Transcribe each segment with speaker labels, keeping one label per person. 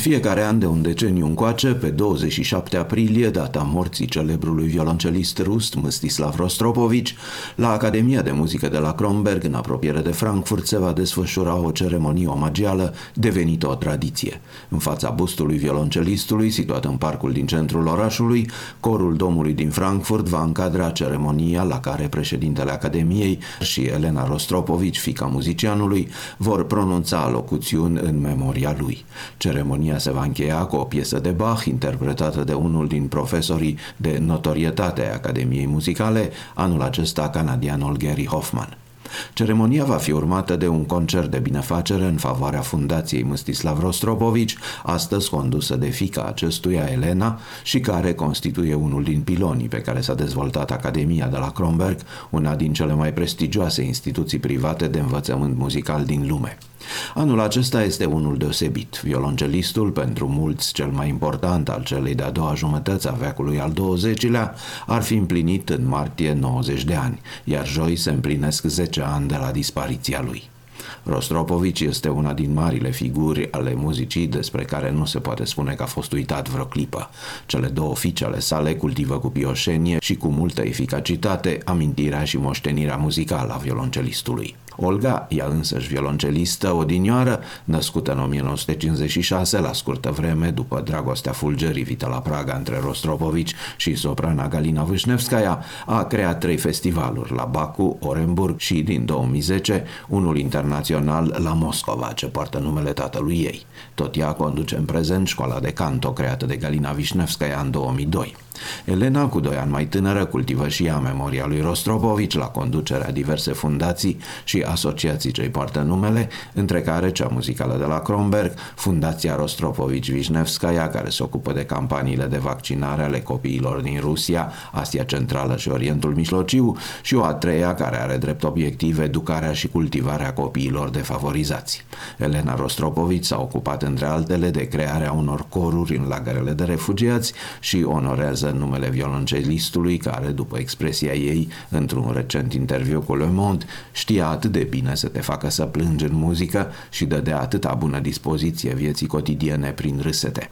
Speaker 1: Fiecare an de un deceniu încoace, pe 27 aprilie, data morții celebrului violoncelist rus Mstislav Rostropovici, la Academia de Muzică de la Kronberg, în apropiere de Frankfurt, se va desfășura o ceremonie omagială devenită o tradiție. În fața bustului violoncelistului, situat în parcul din centrul orașului, corul domului din Frankfurt va încadra ceremonia la care președintele Academiei și Elena Rostropovici, fica muzicianului, vor pronunța alocuțiuni în memoria lui. Ceremonia Ceremonia se va încheia cu o piesă de Bach interpretată de unul din profesorii de notorietate a Academiei Muzicale, anul acesta canadianul Gary Hoffman. Ceremonia va fi urmată de un concert de binefacere în favoarea Fundației Mstislav Rostropovici, astăzi condusă de fica acestuia, Elena, și care constituie unul din pilonii pe care s-a dezvoltat Academia de la Kronberg, una din cele mai prestigioase instituții private de învățământ muzical din lume. Anul acesta este unul deosebit. Violoncelistul, pentru mulți cel mai important al celei de-a doua jumătăți a veacului al XX-lea, ar fi împlinit în martie 90 de ani, iar joi se împlinesc 10 ani de la dispariția lui. Rostropovici este una din marile figuri ale muzicii despre care nu se poate spune că a fost uitat vreo clipă. Cele două fiice ale sale cultivă cu pioșenie și cu multă eficacitate amintirea și moștenirea muzicală a violoncelistului. Olga, ea însăși violoncelistă odinioară, născută în 1956, la scurtă vreme după dragostea fulgerivită la Praga între Rostropovici și soprana Galina Vâșnevskaya, a creat trei festivaluri la Baku, Orenburg și, din 2010, unul internațional la Moscova, ce poartă numele tatălui ei. Tot ea conduce în prezent școala de canto creată de Galina Vișnevskaya în 2002. Elena, cu doi ani mai tânără, cultivă și ea memoria lui Rostropovici la conducerea diverse fundații și asociații ce-i poartă numele, între care cea muzicală de la Kronberg, Fundația Rostropovici Vișnevskaya, care se ocupă de campaniile de vaccinare ale copiilor din Rusia, Asia Centrală și Orientul Mijlociu, și o a treia care are drept obiectiv educarea și cultivarea copiilor defavorizați. Elena Rostropovici s-a ocupat între altele de crearea unor coruri în lagărele de refugiați și onorează în numele violoncelistului care, după expresia ei, într-un recent interviu cu Le Monde, știa atât de bine să te facă să plângi în muzică și dădea atâta bună dispoziție vieții cotidiene prin râsete.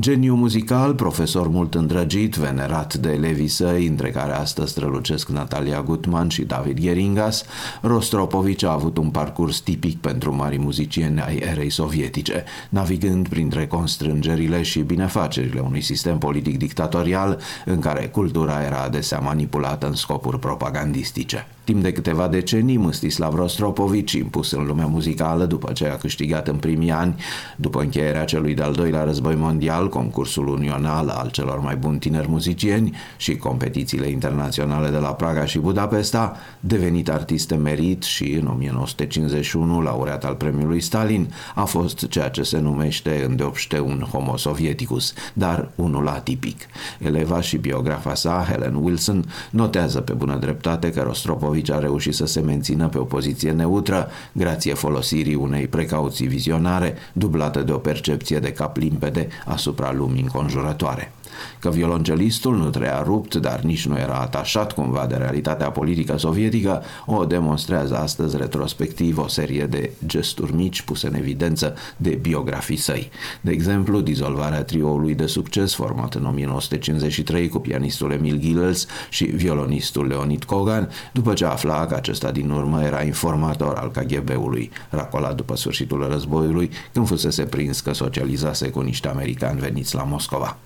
Speaker 1: Geniu muzical, profesor mult îndrăgit, venerat de elevii săi, între care astăzi strălucesc Natalia Gutman și David Geringas, Rostropovici a avut un parcurs tipic pentru mari muzicieni ai erei sovietice, navigând printre constrângerile și binefacerile unui sistem politic dictatorial în care cultura era adesea manipulată în scopuri propagandistice. Timp de câteva decenii, Mstislav Rostropovici, impus în lumea muzicală după ce a câștigat în primii ani, după încheierea celui de-al doilea război mondial, concursul unional al celor mai buni tineri muzicieni și competițiile internaționale de la Praga și Budapesta, devenit artist emerit și în 1951 laureat al premiului Stalin, a fost ceea ce se numește îndeopște un homo sovieticus, dar unul atipic. Eleva și biografa sa, Helen Wilson, notează pe bună dreptate că Rostropovici Ionucovici a reușit să se mențină pe o poziție neutră, grație folosirii unei precauții vizionare, dublată de o percepție de cap limpede asupra lumii înconjurătoare că violoncelistul nu trăia rupt, dar nici nu era atașat cumva de realitatea politică sovietică, o demonstrează astăzi retrospectiv o serie de gesturi mici puse în evidență de biografii săi. De exemplu, dizolvarea trioului de succes format în 1953 cu pianistul Emil Gilels și violonistul Leonid Kogan, după ce afla că acesta din urmă era informator al KGB-ului, racolat după sfârșitul războiului, când fusese prins că socializase cu niște americani veniți la Moscova.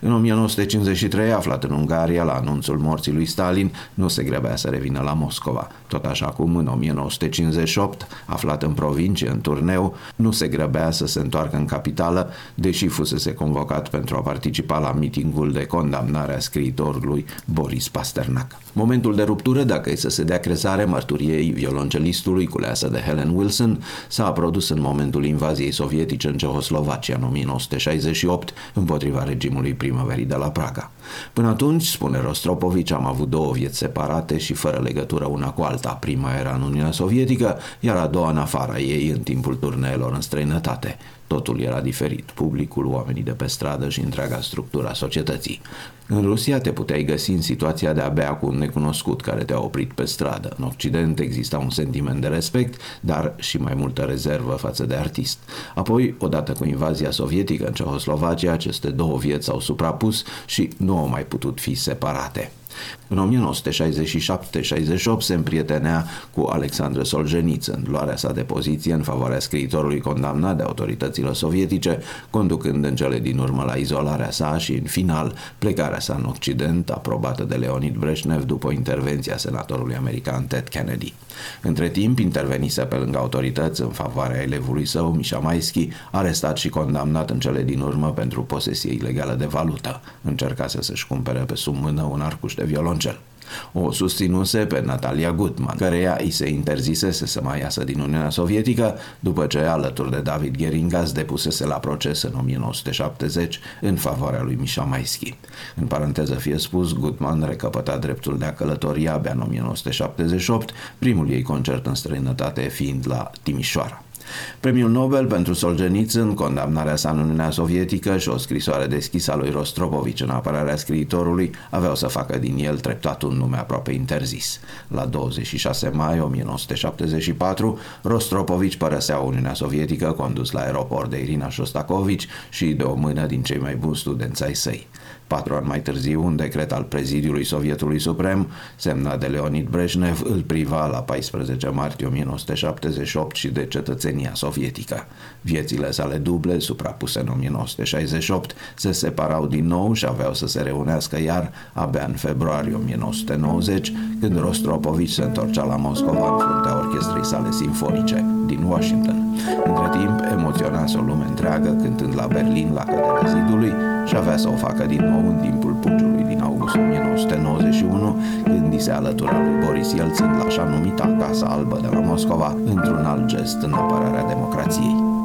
Speaker 1: În 1953, aflat în Ungaria la anunțul morții lui Stalin, nu se grăbea să revină la Moscova. Tot așa cum în 1958, aflat în provincie, în turneu, nu se grăbea să se întoarcă în capitală, deși fusese convocat pentru a participa la mitingul de condamnare a scriitorului Boris Pasternak. Momentul de ruptură, dacă e să se dea crezare mărturiei violoncelistului culeasă de Helen Wilson, s-a produs în momentul invaziei sovietice în Cehoslovacia în 1968 împotriva regimului regimului primăverii de la Praga. Până atunci, spune Rostropovici, am avut două vieți separate și fără legătură una cu alta. Prima era în Uniunea Sovietică, iar a doua în afara ei, în timpul turneelor în străinătate. Totul era diferit, publicul, oamenii de pe stradă și întreaga structura societății. În Rusia te puteai găsi în situația de a bea cu un necunoscut care te-a oprit pe stradă. În Occident exista un sentiment de respect, dar și mai multă rezervă față de artist. Apoi, odată cu invazia sovietică în Cehoslovacia, aceste două vieți s-au suprapus și nu au mai putut fi separate. În 1967-68 se împrietenea cu Alexandru Solzhenitsyn, luarea sa de poziție în favoarea scriitorului condamnat de autoritățile sovietice, conducând în cele din urmă la izolarea sa și, în final, plecarea sa în Occident, aprobată de Leonid Brezhnev după intervenția senatorului american Ted Kennedy. Între timp, intervenise pe lângă autorități în favoarea elevului său, Misha Maisky, arestat și condamnat în cele din urmă pentru posesie ilegală de valută. Încercase să-și cumpere pe sub mână un arcuș de violoncel. O susținuse pe Natalia Gutman, căreia îi se interzisese să mai iasă din Uniunea Sovietică după ce, alături de David Geringas, depusese la proces în 1970 în favoarea lui Misha Maisky. În paranteză fie spus, Gutman recăpăta dreptul de a călătoria abia în 1978, primul ei concert în străinătate fiind la Timișoara. Premiul Nobel pentru Solzhenitsyn, condamnarea sa în Uniunea Sovietică și o scrisoare deschisă a lui Rostropovici în apărarea scriitorului aveau să facă din el treptat un nume aproape interzis. La 26 mai 1974, Rostropovici părăsea Uniunea Sovietică condus la aeroport de Irina Shostakovich și de o mână din cei mai buni studenți ai săi. Patru ani mai târziu, un decret al prezidiului Sovietului Suprem, semnat de Leonid Brezhnev, îl priva la 14 martie 1978 și de cetățenia sovietică. Viețile sale duble, suprapuse în 1968, se separau din nou și aveau să se reunească iar abia în februarie 1990, când Rostropovich se întorcea la Moscova în fruntea orchestrei sale sinfonice din Washington. Între timp, emoționase o lume întreagă cântând la Berlin la căderea zidului și avea să o facă din nou în timpul pugiului din august 1991, când i se alătura lui Boris Yeltsin la așa numita Casa Albă de la Moscova, într-un alt gest în apărarea democrației.